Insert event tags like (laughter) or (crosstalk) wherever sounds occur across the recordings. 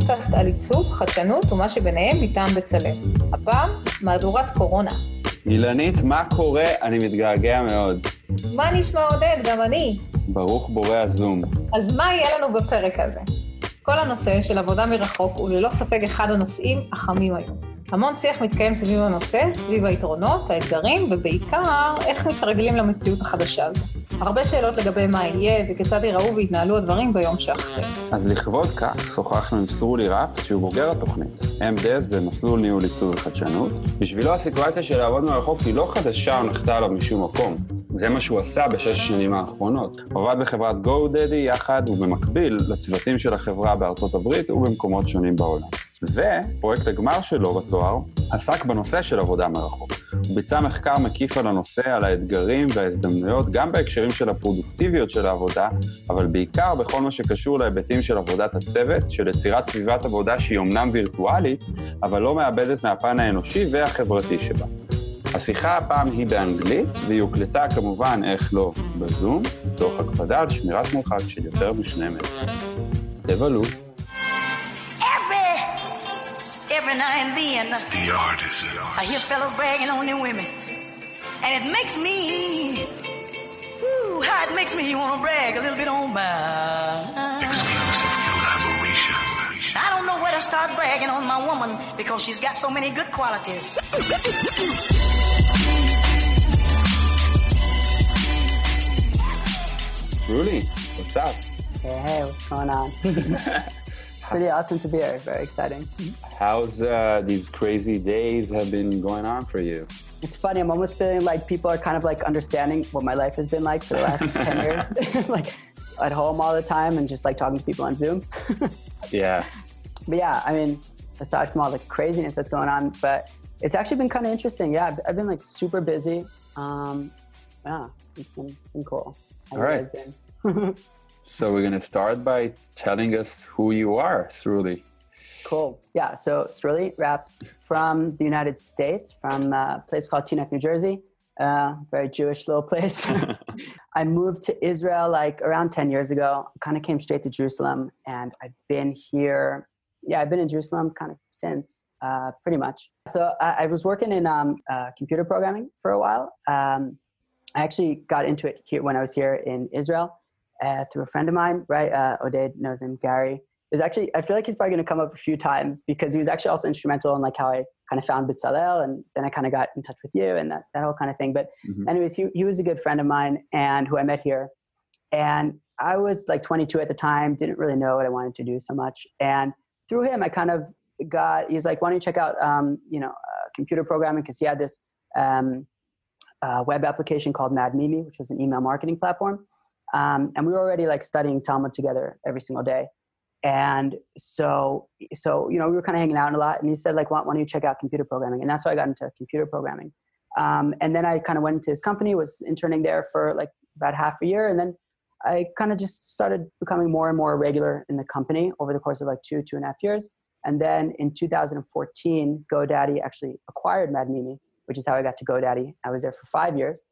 פודקאסט על עיצוב, חדשנות ומה שביניהם מטעם בצלם. הפעם, מהדורת קורונה. אילנית, מה קורה? אני מתגעגע מאוד. מה נשמע עודד? גם אני. ברוך בורא הזום. אז מה יהיה לנו בפרק הזה? כל הנושא של עבודה מרחוק הוא ללא ספק אחד הנושאים החמים היום. המון שיח מתקיים סביב הנושא, סביב היתרונות, האתגרים, ובעיקר איך מתרגלים למציאות החדשה הזו. הרבה שאלות לגבי מה יהיה וכיצד ייראו ויתנהלו הדברים ביום שאחרי. אז לכבוד כך, שוחחנו עם סרולי ראפ, שהוא בוגר התוכנית, MDS במסלול ניהול עיצוב וחדשנות. בשבילו הסיטואציה של לעבוד מרחוק היא לא חדשה או נחתה עליו משום מקום. זה מה שהוא עשה בשש השנים האחרונות. עבד בחברת GoDaddy יחד ובמקביל לצוותים של החברה בארצות הברית ובמקומות שונים בעולם. ופרויקט הגמר שלו בתואר עסק בנושא של עבודה מרחוק. הוא ביצע מחקר מקיף על הנושא, על האתגרים וההזדמנויות, גם בהקשרים של הפרודוקטיביות של העבודה, אבל בעיקר בכל מה שקשור להיבטים של עבודת הצוות, של יצירת סביבת עבודה שהיא אמנם וירטואלית, אבל לא מאבדת מהפן האנושי והחברתי שבה. השיחה הפעם היא באנגלית, והיא הוקלטה כמובן, איך לא, בזום, תוך הקפדה על שמירת מרחק של יותר משני מטר. תבלו. Every now and then. The artist. Is artist. I hear fellas bragging on their women. And it makes me, whoo, how it makes me want to brag a little bit on mine. Exclusive collaboration. I don't know where to start bragging on my woman because she's got so many good qualities. Rudy, what's up? Hey, hey, what's going on? (laughs) Pretty awesome to be here. Very exciting. How's uh, these crazy days have been going on for you? It's funny. I'm almost feeling like people are kind of like understanding what my life has been like for the last (laughs) 10 years. (laughs) like at home all the time and just like talking to people on Zoom. (laughs) Yeah. But yeah, I mean, aside from all the craziness that's going on, but it's actually been kind of interesting. Yeah, I've, I've been like super busy. Um, yeah, it's been, been cool. All right. So we're gonna start by telling us who you are, Sruli. Cool. Yeah. So Sruli Raps from the United States, from a place called Teaneck, New Jersey. Uh, very Jewish little place. (laughs) I moved to Israel like around 10 years ago. Kind of came straight to Jerusalem, and I've been here. Yeah, I've been in Jerusalem kind of since, uh, pretty much. So I, I was working in um, uh, computer programming for a while. Um, I actually got into it here when I was here in Israel uh, through a friend of mine, right? Uh, Oded knows him, Gary. There's actually, I feel like he's probably going to come up a few times because he was actually also instrumental in like how I kind of found Bezalel and then I kind of got in touch with you and that, that whole kind of thing. But Mhm. anyways, he, he was a good friend of mine and who I met here. And I was like 22 at the time, didn't really know what I wanted to do so much. And through him, I kind of got, he's like, why don't you check out, um, you know, uh, computer programming? Because he had this um, uh, web application called Mad Mimi, which was an email marketing platform. Um, and we were already like studying Talmud together every single day. And so, so you know, we were kind of hanging out a lot. And he said, like, why, why don't you check out computer programming? And that's how I got into computer programming. Um, and then I kind of went into his company, was interning there for like about half a year, and then I kind of just started becoming more and more regular in the company over the course of like two, two and a half years. And then in 2014, GoDaddy actually acquired Mad Mimi, which is how I got to GoDaddy. I was there for five years.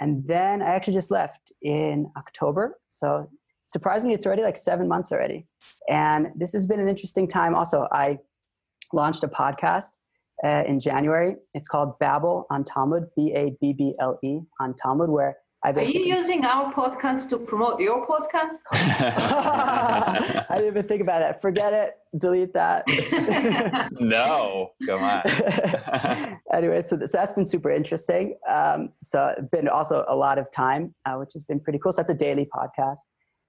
And then I actually just left in October. So surprisingly, it's already like seven months already. And this has been an interesting time. Also, I launched a podcast uh, in January. It's called Babble on Talmud, B A B B L E on Talmud, where Are you using our podcast to promote your podcast? (laughs) I didn't even think about it. Forget it. Delete that. (laughs) no, come on. (laughs) anyway, so, th- so that's been super interesting. Um, so it's been also a lot of time, uh, which has been pretty cool. So that's a daily podcast,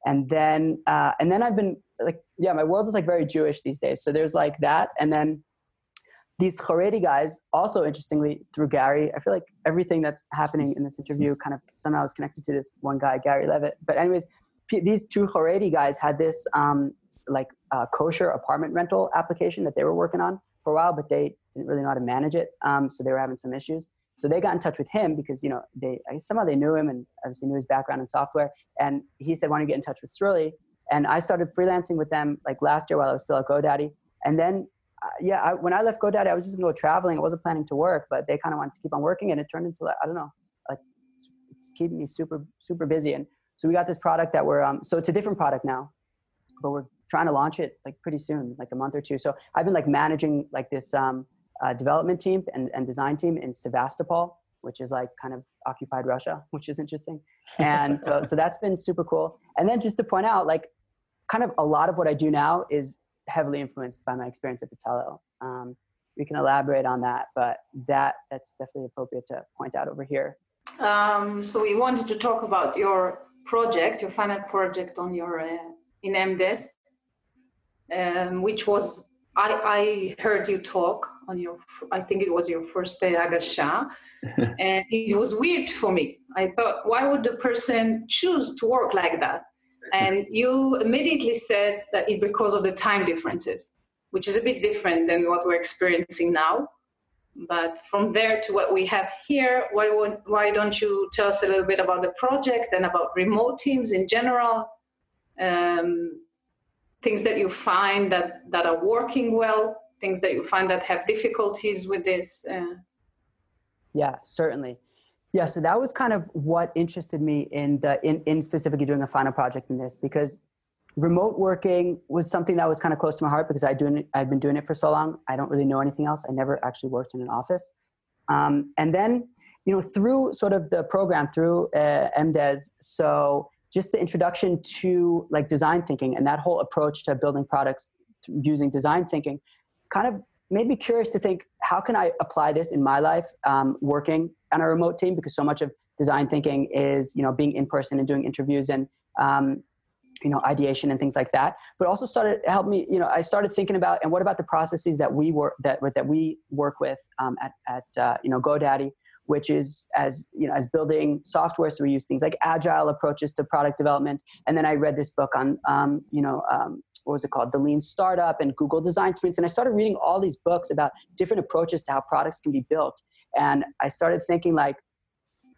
and then uh, and then I've been like, yeah, my world is like very Jewish these days. So there's like that, and then these Haredi guys. Also, interestingly, through Gary, I feel like everything that's happening in this interview kind of somehow is connected to this one guy, Gary Levitt. But anyways, p- these two Haredi guys had this um, like uh, kosher apartment rental application that they were working on for a while, but they didn't really know how to manage it. Um, so they were having some issues. So they got in touch with him because you know they somehow they knew him and obviously knew his background in software. And he said, "Why don't you get in touch with Sruli?" And I started freelancing with them like last year while I was still at GoDaddy. And then yeah, I, when I left GoDaddy, I was just gonna go traveling. I wasn't planning to work, but they kind of wanted to keep on working, and it turned into like I don't know, like it's, it's keeping me super super busy. And so we got this product that we're um, so it's a different product now, but we're trying to launch it like pretty soon, like a month or two. So I've been like managing like this um, uh, development team and, and design team in Sevastopol, which is like kind of occupied Russia, (laughs) which is interesting. And so, so that's been super cool. And then just to point out, like kind of a lot of what I do now is heavily influenced by my experience at Bezalel. Um, we can elaborate on that, but that that's definitely appropriate to point out over here. Um, so we wanted to talk about your project, your final project on your uh, in MDes, um, which was I, I heard you talk on your I think it was your first day Agasha, (laughs) and it was weird for me. I thought, why would the person choose to work like that? And you immediately said that it because of the time differences, which is a bit different than what we're experiencing now. But from there to what we have here, why, would, why don't you tell us a little bit about the project and about remote teams in general? Um, things that you find that, that are working well, things that you find that have difficulties with this. Uh, yeah, certainly. Yeah, so that was kind of what interested me in the in, in specifically doing a final project in this because remote working was something that was kind of close to my heart because I doing I'd been doing it for so long. I don't really know anything else. I never actually worked in an office. Um, and then, you know, through sort of the program through uh, MDes, so just the introduction to like design thinking and that whole approach to building products using design thinking kind of made me curious to think how can i apply this in my life um, working on a remote team? Because so much of design thinking is you know being in person and doing interviews and um, you know ideation and things like that. But also started help me you know i started thinking about and what about the processes that we work that that we work with um, at, at uh, you know godaddy which is as you know as building software. So we use things like agile approaches to product development. And then i read this book on um, you know um, what was it called? The lean startup and google design sprints and i started reading all these books about different approaches to how products can be built. And i started thinking like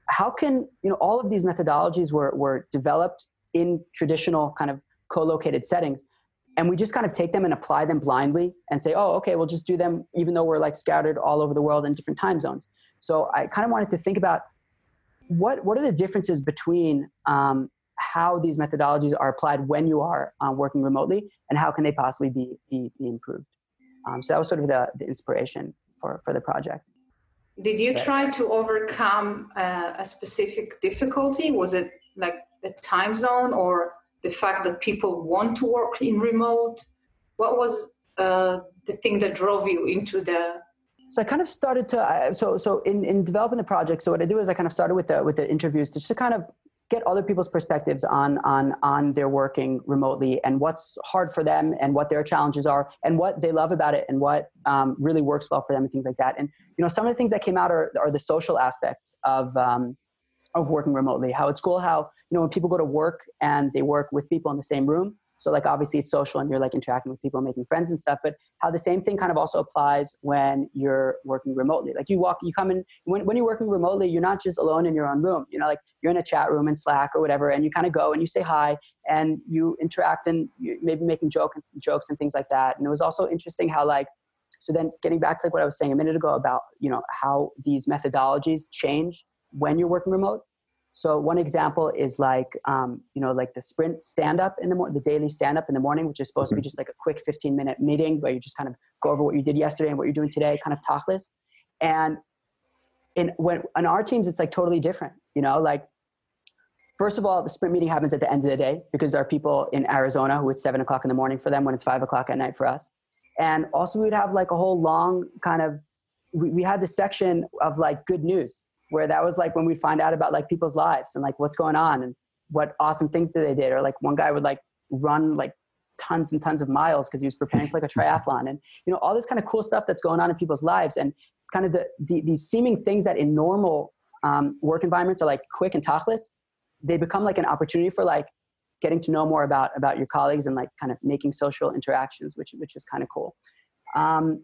how can you know all of these methodologies were, were developed in traditional kind of co-located settings. And we just kind of take them and apply them blindly and say oh okay we'll just do them even though we're like scattered all over the world in different time zones. So i kind of wanted to think about what what are the differences between um, how these methodologies are applied when you are uh, working remotely and how can they possibly be, be, be improved. Um, so that was sort of the, the inspiration for, for the project. Did you try to overcome uh, a specific difficulty? Was it like the time zone or the fact that people want to work in remote? What was uh, the thing that drove you into the so I kind of started to uh, so so in, in developing the project. So what I do is I kind of started with the with the interviews to just to kind of get other people's perspectives on on on their working remotely and what's hard for them and what their challenges are and what they love about it and what um, really works well for them and things like that. And you know some of the things that came out are, are the social aspects of um, of working remotely how it's cool how you know when people go to work and they work with people in the same room so like obviously it's social and you're like interacting with people, making friends and stuff, but how the same thing kind of also applies when you're working remotely. Like you walk, you come in, when, when you're working remotely, you're not just alone in your own room, you know, like you're in a chat room in Slack or whatever, and you kind of go and you say hi and you interact and you maybe making joke, jokes and things like that. And it was also interesting how like, so then getting back to like what I was saying a minute ago about, you know, how these methodologies change when you're working remote so one example is like, um, you know, like the sprint stand up in the morning, the daily stand up in the morning, which is supposed mm-hmm. to be mm-hmm. just like a quick 15 minute meeting where you just kind of go over what you did yesterday and what you're doing today, kind of talkless. And in when on our teams, it's like totally different, you know, like first of all, the sprint meeting happens at the end of the day because there are people in Arizona who it's seven o'clock in the morning for them when it's five o'clock at night for us. And also we would have like a whole long kind of, we, we had the section of like good news where that was like when we'd find out about like people's lives and like what's going on and what awesome things that they did. Or like one guy would like run like tons and tons of miles because he was preparing for like a triathlon and you know all this kind of cool stuff that's going on in people's lives. And kind of the, the these seeming things that in normal um, work environments are like quick and talkless they become like an opportunity for like getting to know more about about your colleagues and like kind of making social interactions which which is kind of cool. Um,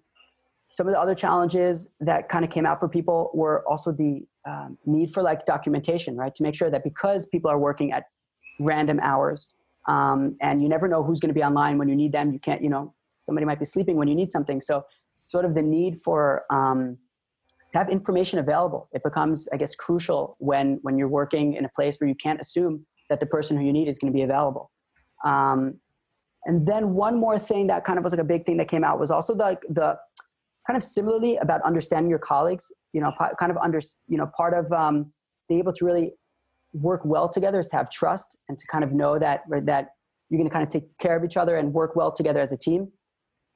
some of the other challenges that kind of came out for people were also the um, need for like documentation, right? To make sure that because people are working at random hours um, and you never know who's going to be online when you need them, you can't, you know, somebody might be sleeping when you need something. So, sort of the need for um, to have information available, it becomes, I guess, crucial when when you're working in a place where you can't assume that the person who you need is going to be available. Um, And then one more thing that kind of was like a big thing that came out was also the, like the kind of similarly about understanding your colleagues, you know, kind of under, you know, part of um, being able to really work well together is to have trust and to kind of know that, that you're going to kind of take care of each other and work well together as a team.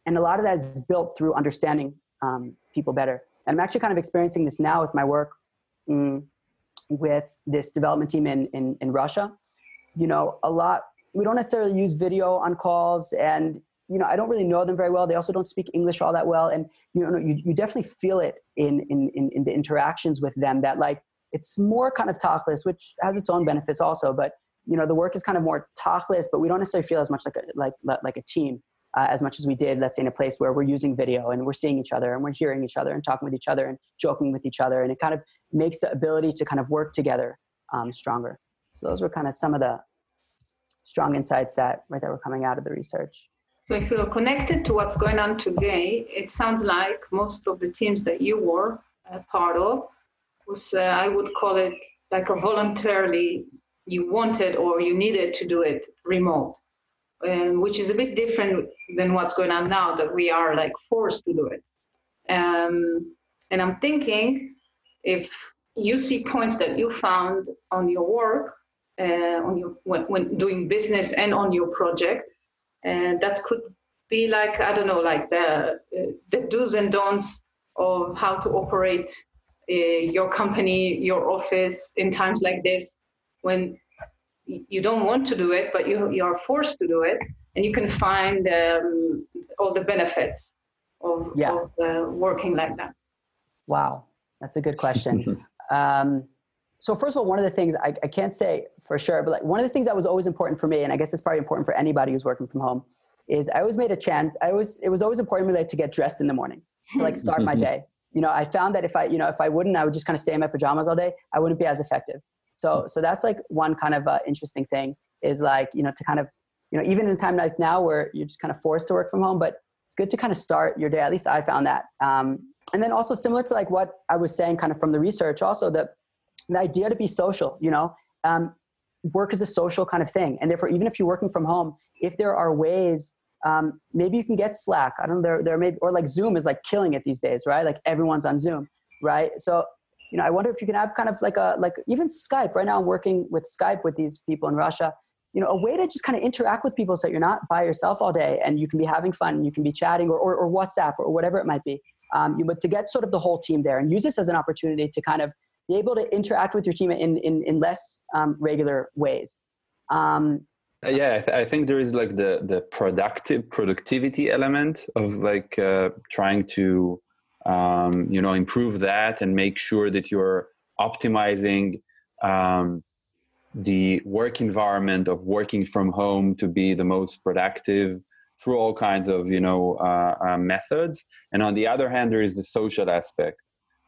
And a lot of that is built through understanding um, people better. And I'm actually kind of experiencing this now with my work mm, with this development team in, in, in Russia. You know, a lot, we don't necessarily use video on calls and, you know, I don't really know them very well. They also don't speak English all that well. And, you know, you, you definitely feel it in, in, in, in the interactions with them that like, it's more kind of talkless, which has its own benefits also, but you know, the work is kind of more talkless, but we don't necessarily feel as much like a, like, like a team uh, as much as we did, let's say in a place where we're using video and we're seeing each other and we're hearing each other and talking with each other and joking with each other. And it kind of makes the ability to kind of work together um, stronger. So those were kind of some of the strong insights that, right, that were coming out of the research. So if you're connected to what's going on today, it sounds like most of the teams that you were a part of was, uh, I would call it like a voluntarily you wanted or you needed to do it remote, um, which is a bit different than what's going on now that we are like forced to do it. Um, and I'm thinking if you see points that you found on your work, uh, on your when, when, doing business and on your project, and that could be like I don't know, like the uh, the do's and don'ts of how to operate uh, your company, your office in times like this, when you don't want to do it, but you you are forced to do it, and you can find um, all the benefits of, yeah. of uh, working like that. Wow, that's a good question. um, so first of all, one of the things I, I can't say for sure, but like one of the things that was always important for me, and I guess it's probably important for anybody who's working from home, is I always made a chance. I was it was always important to me like, to get dressed in the morning to like start my (laughs) day. You know, I found that if I you know if I wouldn't, I would just kind of stay in my pajamas all day. I wouldn't be as effective. So so that's like one kind of uh, interesting thing is like you know to kind of you know even in a time like now where you're just kind of forced to work from home, but it's good to kind of start your day. At least I found that. Um, and then also similar to like what I was saying, kind of from the research, also that the idea to be social. You know, um, work is a social kind of thing, and therefore, even if you're working from home, if there are ways, um, maybe you can get Slack. I don't know. There, there may or like Zoom is like killing it these days, right? Like everyone's on Zoom, right? So you know, I wonder if you can have kind of like a like even Skype. Right now, I'm working with Skype with these people in Russia. You know, a way to just kind of interact with people so you're not by yourself all day and you can be having fun and you can be chatting or, or, or WhatsApp or whatever it might be. Um, you, but to get sort of the whole team there and use this as an opportunity to kind of be able to interact with your team in, in, in less um, regular ways. Um, uh, yeah, I, th- I, think there is like the the productive productivity element of like uh, trying to um, you know improve that and make sure that you're optimizing um, the work environment of working from home to be the most productive through all kinds of you know uh, uh, methods and on the other hand there is the social aspect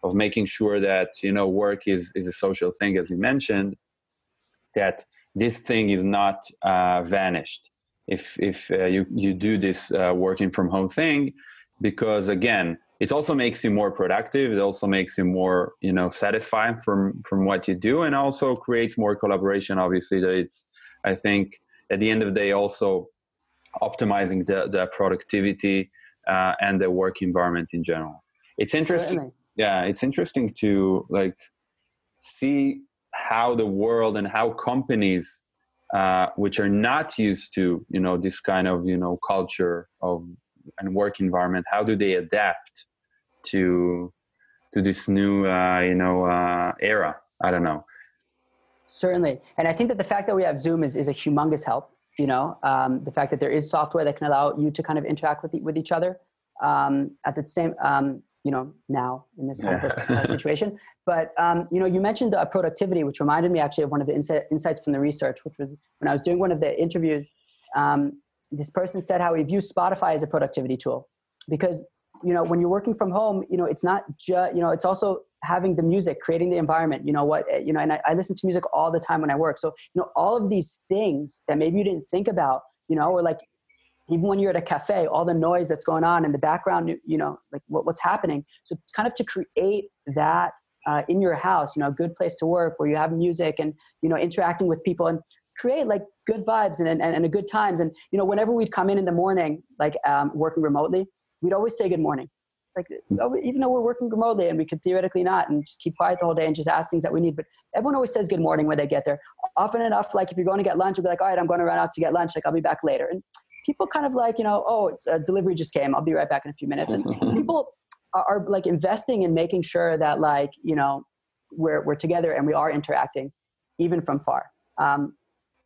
of making sure that you know work is is a social thing as you mentioned that this thing is not uh, vanished if if uh, you you do this uh, working from home thing because again it also makes you more productive it also makes you more you know satisfying from from what you do and also creates more collaboration obviously that it's i think at the end of the day also optimizing the, the productivity uh, and the work environment in general it's interesting Certainly. Yeah it's interesting to like see how the world and how companies uh, which are not used to you know this kind of you know culture of and work environment how do they adapt to to this new uh, you know uh, era. I don't know. Certainly, and I think that the fact that we have Zoom is, is a humongous help. You know, um, the fact that there is software that can allow you to kind of interact with with each other um, at the same. Um, you know, now in this kind of uh, (laughs) situation, but um, you know, you mentioned uh, productivity, which reminded me actually of one of the insight, insights from the research, which was when I was doing one of the interviews. Um, this person said how he views Spotify as a productivity tool. Because you know when you're working from home you know it's not just you know it's also having the music creating the environment you know what eh, you know and I, I, listen to music all the time when i work. So you know all of these things that maybe you didn't think about you know or like even when you're at a cafe all the noise that's going on in the background you know like what, what's happening so it's kind of to create that uh, in your house you know a good place to work where you have music and you know interacting with people and create like good vibes and, and, and a good times. And, you know, whenever we'd come in in the morning, like um, working remotely, we'd always say good morning. Like, oh, even though we're working remotely and we could theoretically not and just keep quiet the whole day and just ask things that we need. But everyone always says good morning when they get there. Often enough, like if you're going to get lunch, you'll be like, all right, I'm going to run out to get lunch. Like, I'll be back later. And people kind of like, you know, oh, it's a delivery just came. I'll be right back in a few minutes. And (laughs) people are, are like investing in making sure that like, you know, we're, we're together and we are interacting even from far. Um,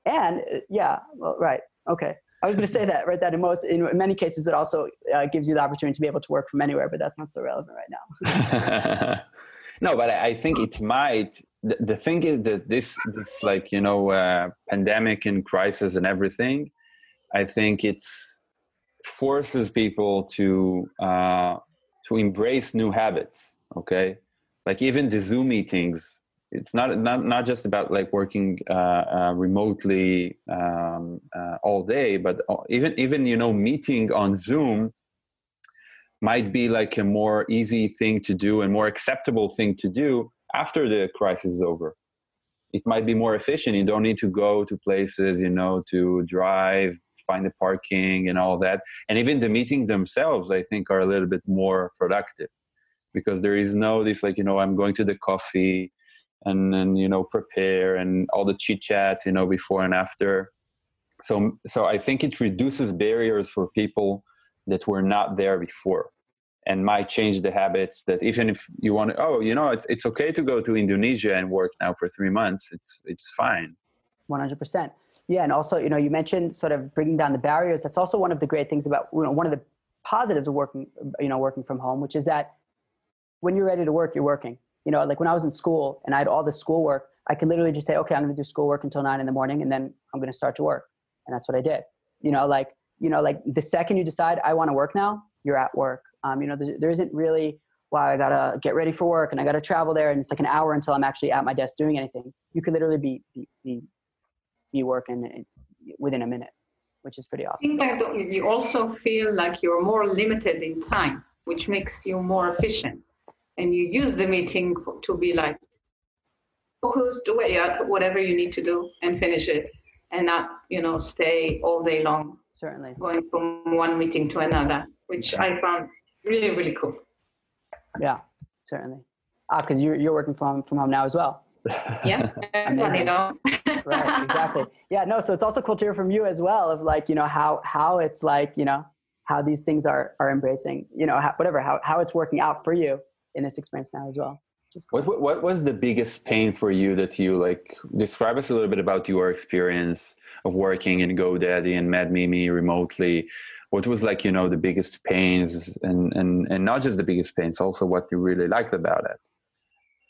and uh, yeah, well, right. Okay. I was going to say that, right? That in most, in many cases, it also uh, gives you the opportunity to be able to work from anywhere, but that's not so relevant right now. (laughs) (laughs) no, but I think it might. The, the thing is that this, this like you know, uh, pandemic and crisis and everything. I think it's forces people to uh, to embrace new habits. Okay, like even the Zoom meetings it's not not not just about like working uh, uh, remotely um, uh, all day, but even even you know meeting on Zoom might be like a more easy thing to do and more acceptable thing to do after the crisis is over. It might be more efficient. You don't need to go to places, you know, to drive, find the parking, and all that. And even the meetings themselves, I think, are a little bit more productive because there is no this like you know I'm going to the coffee and then you know prepare and all the chit chats you know before and after. So so i think it reduces barriers for people that were not there before and might change the habits that even if you want to oh you know it's it's okay to go to indonesia and work now for 3 months it's it's fine. 100% yeah and also you know you mentioned sort of bringing down the barriers that's also one of the great things about you know one of the positives of working you know working from home which is that when you're ready to work you're working you know, like when I was in school and I had all the schoolwork, I could literally just say, okay, I'm going to do schoolwork until nine in the morning and then I'm going to start to work. And that's what I did. You know, like, you know, like the second you decide I want to work now, you're at work. Um, you know, there, there isn't really, wow, I got to get ready for work and I got to travel there and it's like an hour until I'm actually at my desk doing anything. You could literally be, be, be, be working within a minute, which is pretty awesome. I think that you also feel like you're more limited in time, which makes you more efficient and you use the meeting to be like focused, do whatever you need to do and finish it and not, you know, stay all day long. Certainly. Going from one meeting to another, which I found really, really cool. Yeah, certainly. Ah, because you're, you're working from, from home now as well. Yeah, (laughs) you know. Right, exactly. Yeah, no, so it's also cool to hear from you as well of like, you know, how, how it's like, you know, how these things are, are embracing, you know, how, whatever, how, how it's working out for you in this experience now as well. Cool. What, what was the biggest pain for you that you like? Describe us a little bit about your experience of working in GoDaddy and MadMimi remotely. What was like, you know, the biggest pains and, and, and not just the biggest pains, also what you really liked about it?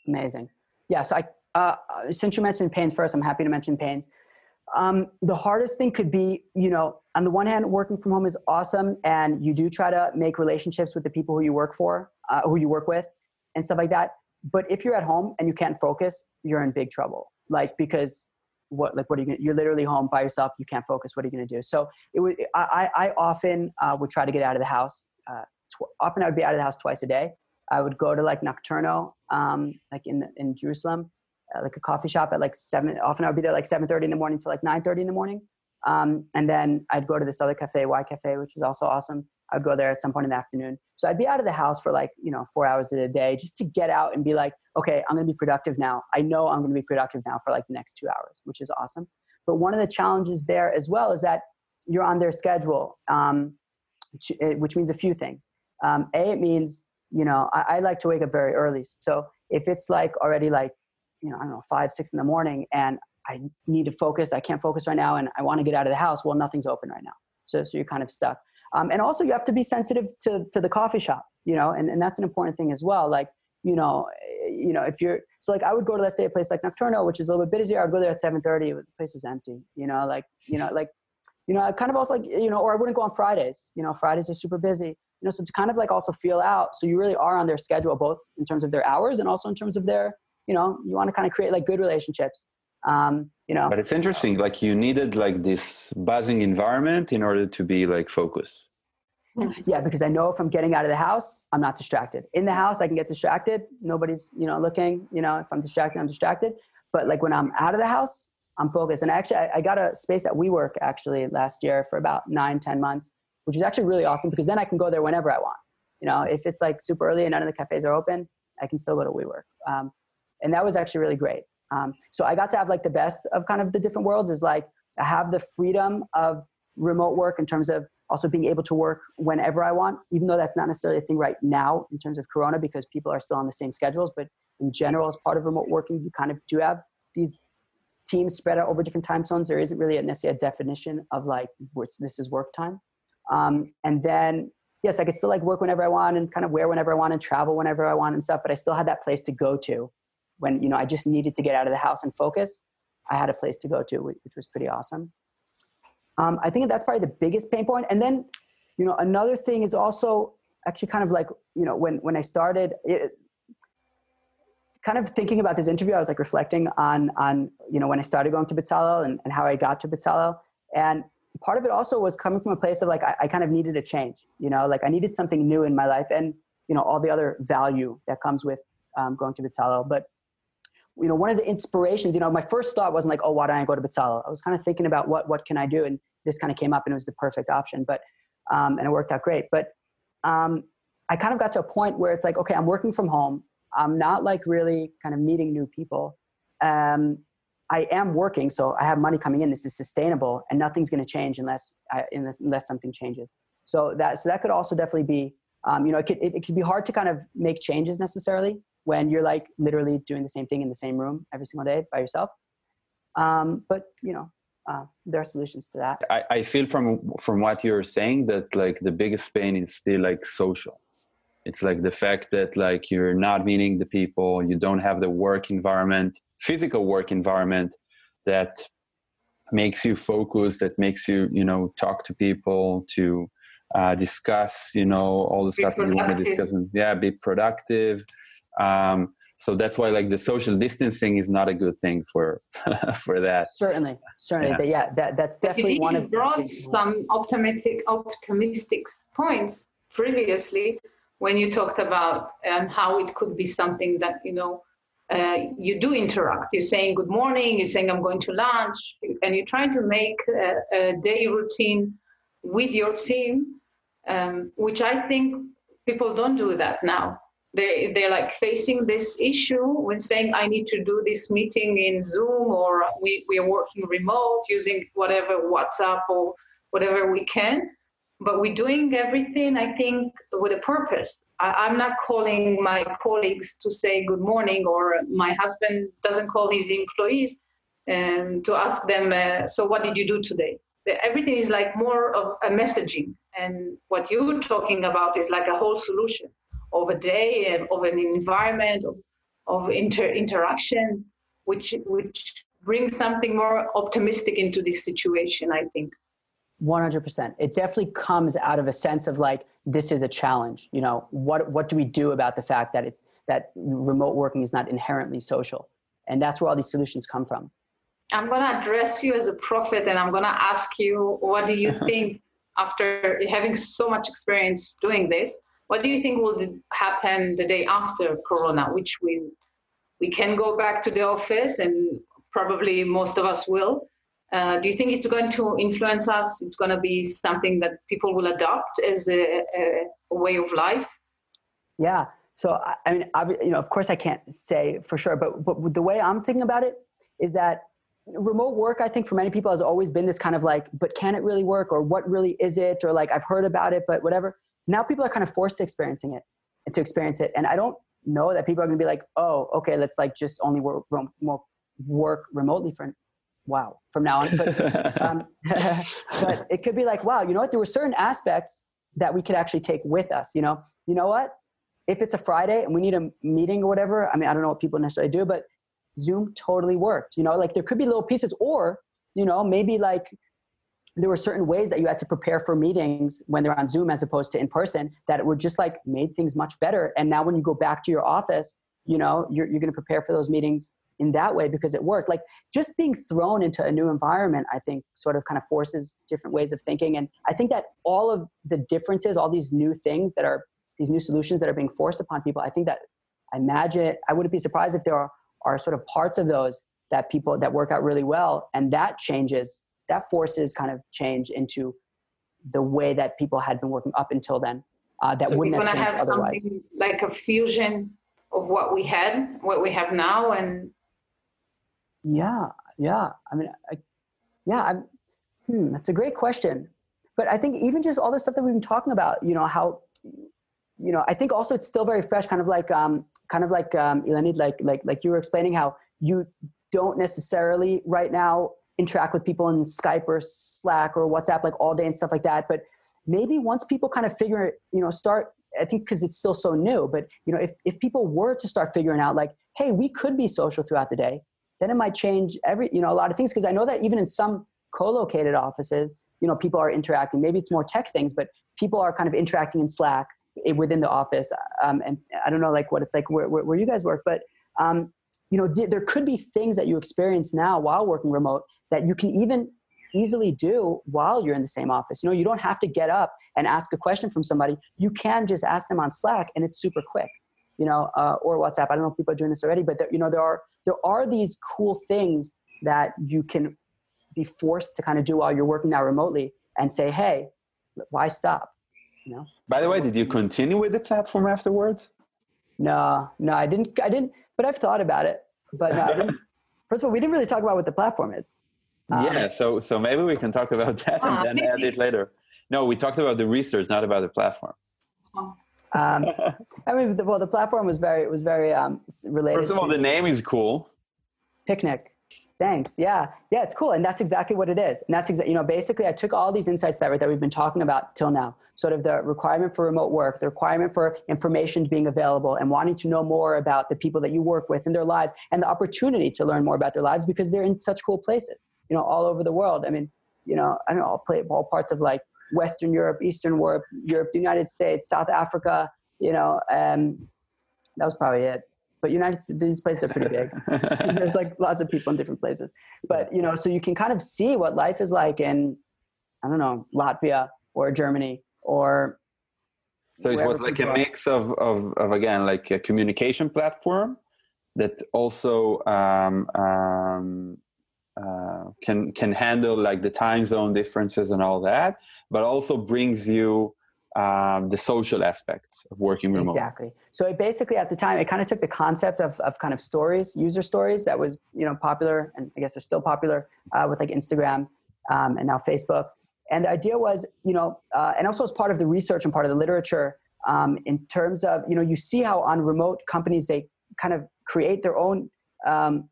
Amazing. Yeah. So I, uh, since you mentioned pains first, I'm happy to mention pains. Um, the hardest thing could be, you know, on the one hand, working from home is awesome, and you do try to make relationships with the people who you work for, uh, who you work with, and stuff like that. But if you're at home and you can't focus, you're in big trouble. Like because what, like what are you? Gonna, you're literally home by yourself. You can't focus. What are you going to do? So it would. I, I often uh, would try to get out of the house. Uh, tw- often I would be out of the house twice a day. I would go to like Nocturno, um, like in in Jerusalem, like a coffee shop at like seven. Often I would be there like seven thirty in the morning to like nine thirty in the morning, um, and then I'd go to this other cafe, Y Cafe, which is also awesome. I'd go there at some point in the afternoon. So I'd be out of the house for like you know four hours a day just to get out and be like, okay, I'm going to be productive now. I know I'm going to be productive now for like the next two hours, which is awesome. But one of the challenges there as well is that you're on their schedule, um, eh, which means a few things. Um, a, it means you know I, I like to wake up very early. So if it's like already like you know, I don't know, five, six in the morning and I need to focus, I can't focus right now and I want to get out of the house, well, nothing's open right now. So, so you're kind of stuck. Um, and also you have to be sensitive to, to the coffee shop, you know, and, and that's an important thing as well. Like, you know, you know, if you're, so like I would go to, let's say a place like Nocturno, which is a little bit busier. I'd go there at 730, the place was empty, you know, like, you know, like, you know, I kind of also like, you know, or I wouldn't go on Fridays, you know, Fridays are super busy, you know, so to kind of like also feel out. So you really are on their schedule, both in terms of their hours and also in terms of their, you know you want to kind of create like good relationships um, you know. But it's interesting like you needed like this buzzing environment in order to be like focused. Yeah because i know if i'm getting out of the house i'm not distracted. In the house i can get distracted. Nobody's you know looking you know if i'm distracted i'm distracted. But like when i'm out of the house I'm focused. And actually, I, I got a space at WeWork actually last year for about nine, ten months, which is actually really awesome because then I can go there whenever I want. You know, if it's like super early and none of the cafes are open, I can still go to WeWork. Um, and that was actually really great. Um, so I got to have like the best of kind of the different worlds is like I have the freedom of remote work in terms of also being able to work whenever I want, even though that's not necessarily a thing right now in terms of Corona because people are still on the same schedules. But in general, as part of remote working, you kind of do have these teams spread out over different time zones. There isn't really a necessarily a definition of like this is work time. Um, and then yes, I could still like work whenever I want and kind of wear whenever I want and travel whenever I want and stuff. But I still had that place to go to when you know I just needed to get out of the house and focus. I had a place to go to, which was pretty awesome. Um, I think that's probably the biggest pain point. And then, you know, another thing is also actually kind of like, you know, when, when I started, it, kind of thinking about this interview, I was like reflecting on, on you know, when I started going to Bezalel and, and how I got to Bezalel. And part of it also was coming from a place of like, I, I kind of needed a change, you know, like I needed something new in my life and, you know, all the other value that comes with um, going to Bezalel. But you know, one of the inspirations, you know, my first thought wasn't like, oh, why don't I go to Bezalel? I was kind of thinking about what, what can I do? And this kind of came up and it was the perfect option, but, um, and it worked out great. But um, I kind of got to a point where it's like, okay, I'm working from home. I'm not like really kind of meeting new people. Um, I am working, so I have money coming in. This is sustainable, and nothing's going to change unless, I, unless, unless something changes. So that so that could also definitely be, um, you know, it could it, it could be hard to kind of make changes necessarily when you're like literally doing the same thing in the same room every single day by yourself. Um, but you know, uh, there are solutions to that. I, I feel from from what you're saying that like the biggest pain is still like social. It's like the fact that like you're not meeting the people, you don't have the work environment, physical work environment that makes you focus, that makes you you know talk to people, to uh, discuss you know all the be stuff that you want to discuss. And, yeah, be productive um, so that's why like the social distancing is not a good thing for (laughs) for that. Certainly certainly yeah, yeah that, that's definitely one of brought some optimistic optimistic points previously when you talked about um, how it could be something that you know uh, you do interact. You're saying good morning you're saying i'm going to lunch and you're trying to make a, a day routine with your team um, which i think people don't do that now they they're like facing this issue when saying I need to do this meeting in Zoom or we, we are working remote using whatever WhatsApp or whatever we can. But we're doing everything, I think, with a purpose. I, am not calling my colleagues to say good morning, or my husband doesn't call his employees um, to ask them, uh, so what did you do today? Everything is like more of a messaging. And what you're talking about is like a whole solution of a day and of an environment of, of inter, interaction, which which brings something more optimistic into this situation. I think. 100%. It definitely comes out of a sense of like this is a challenge. You know, what what do we do about the fact that it's that remote working is not inherently social, and that's where all these solutions come from. I'm going to address you as a prophet, and I'm going to ask you, what do you (laughs) think after having so much experience doing this? What do you think will happen the day after Corona, which we we can go back to the office and probably most of us will. Uh, do you think it's going to influence us? It's going to be something that people will adopt as a, a, a way of life? Yeah. So I mean, I, you know, of course, I can't say for sure, but but the way I'm thinking about it is that remote work, I think, for many people has always been this kind of like, but can it really work, or what really is it, or like I've heard about it, but whatever now people are kind of forced to experiencing it to experience it. And i don't know that people are going to be like oh okay let's like just only work, work remotely for wow from now on. But, (laughs) um, (laughs) but it could be like wow you know what? There were certain aspects that we could actually take with us you know? You know what? If it's a friday and we need a meeting or whatever i mean i don't know what people necessarily do but zoom totally worked you know? Like there could be little pieces or you know maybe like there were certain ways that you had to prepare for meetings when they're on Zoom as opposed to in person that were just like made things much better. And now when you go back to your office, you know, you're, you're going to prepare for those meetings in that way because it worked. Like just being thrown into a new environment, I think sort of kind of forces different ways of thinking. And I think that all of the differences, all these new things that are these new solutions that are being forced upon people, I think that I imagine I wouldn't be surprised if there are, are sort of parts of those that people that work out really well, and that changes that forces kind of change into the way that people had been working up until then. Uh, that So wouldn't have changed have otherwise. like a fusion of what we had, what we have now, and Yeah, yeah. I mean, I, yeah. I'm, hmm, that's a great question. But I think even just all the stuff that we've been talking about, you know, how, you know, I think also it's still very fresh, kind of like, um, kind of like, um, Ilanit, like, like, like you were explaining how you don't necessarily right now interact with people in Skype or Slack or WhatsApp like all day and stuff like that. But maybe once people kind of figure, it, you know, start. I think because it's still so new. But you know, if if people were to start figuring out like, hey, we could be social throughout the day, then it might change every you know a lot of things because i know that even in some co-located offices you know people are interacting maybe it's more tech things but people are kind of interacting in slack within the office um, and i don't know like what it's like where, where, where you guys work but um, you know th- there could be things that you experience now while working remote that you can even easily do while you're in the same office you know you don't have to get up and ask a question from somebody you can just ask them on slack and it's super quick you know uh, or whatsapp i don't know if people are doing this already but there, you know there are there are these cool things that you can be forced to kind of do while you're working now remotely and say, hey, why stop? You know? By the way, did you continue with the platform afterwards? No, no, I didn't. I didn't. But I've thought about it. But no, I didn't. (laughs) First of all, we didn't really talk about what the platform is. Um, yeah, so so maybe we can talk about (laughs) that Ah, and then add it later. No, we talked about the research, not about the platform. Um, I mean, the, well, the platform was very, it was very um, related. First of all, the name is cool. picnic. Thanks. Yeah, yeah, it's cool, and that's exactly what it is. And that's exactly, you know, basically, I took all these insights that that we've been talking about till now, sort of the requirement for remote work, the requirement for information being available, and wanting to know more about the people that you work with and their lives, and the opportunity to learn more about their lives because they're in such cool places, you know, all over the world. I mean, you know, I don't know, all, play, all parts of like Western Europe, Eastern Europe, Europe, the United States, South Africa. You know, um, that was probably it. But United, these places are pretty big (laughs) there's like lots of people in different places but you know so you can kind of see what life is like in i don't know latvia or germany or So it was like a are. mix of, of, of again like a communication platform that also um, um, uh, can can handle like the time zone differences and all that, but also brings you um, the social aspects of working remote. Exactly. So it basically at the time it kind of took the concept of, of kind of stories, user stories that was you know popular and I guess are still popular uh, with like Instagram um, and now Facebook. And the idea was you know uh, and also as part of the research and part of the literature um, in terms of you know you see how on remote companies they kind of create their own um,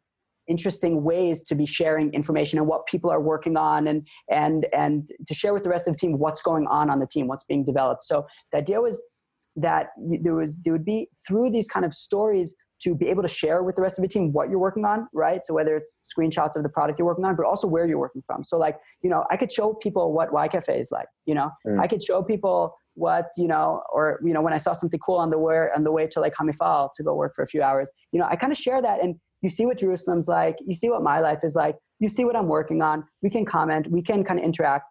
interesting ways to be sharing information and what people are working on and and and to share with the rest of the team what's going on on the team what's being developed. So the idea was that there was there would be through these kind of stories to be able to share with the rest of the team what you're working on right? So whether it's screenshots of the product you're working on but also where you're working from. So like you know i could show people what y cafe is like you know? Mm. i could show people what you know or you know when i saw something cool on the way on the way to like hamifal to go work for a few hours you know i kind of share that and you see what jerusalem's like. You see what my life is like. You see what i'm working on. We can comment. We can kind of interact.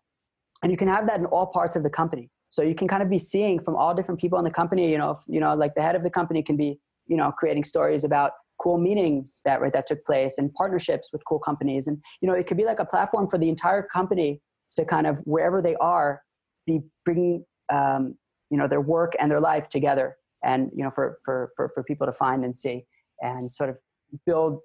And you can have that in all parts of the company. So you can kind of be seeing from all different people in the company you know if, you know like the head of the company can be you know creating stories about cool meetings that that took place and partnerships with cool companies. And you know it could be like a platform for the entire company to kind of wherever they are be bringing um, you know their work and their life together and you know for for for, for people to find and see and sort of build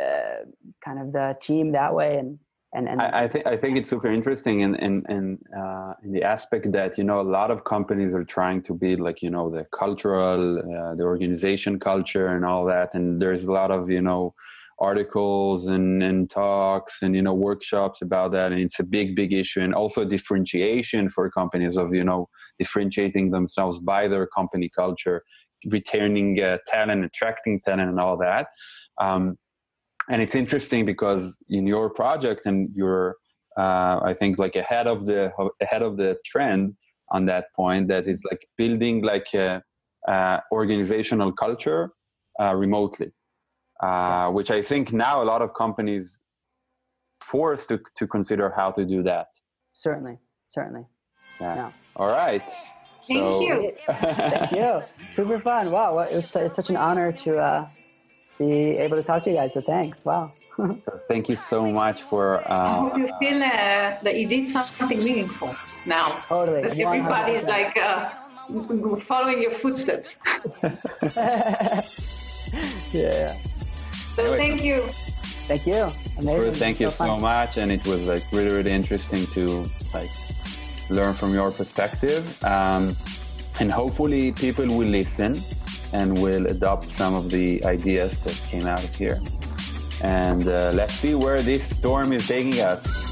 uh, kind of the team that way and and, and I, I think I think it's super interesting in in in, uh, in the aspect that you know a lot of companies are trying to be like you know the cultural, uh, the organization culture and all that, and there's a lot of you know articles and, and talks and you know workshops about that. And it's a big big issue. And also differentiation for companies of you know differentiating themselves by their company culture retaining uh, talent attracting talent and all that. Um, and it's interesting because in your project and you're uh, i think like ahead of the ahead of the trend on that point that is like building like a, uh, organizational culture uh, remotely uh, which i think now a lot of companies forced to, to consider how to do that. Certainly. Certainly. Yeah, Yeah. all right Thank So- you. (laughs) Thank you. Super fun. Wow. It's, it's such an honor to uh, be able to talk to you guys. So thanks. Wow. (laughs) So thank you so much for. I hope Uh, you feel uh, that you did something meaningful now. Totally. That everybody is like uh, following your footsteps. (laughs) Yeah. So Anyway. thank you. Thank you. Amazing. Thank you so fun. much, and it was like really, really interesting to like learn from your perspective. Um, and hopefully, people will listen and will adopt some of the ideas that came out here. And uh, let's see where this storm is taking us.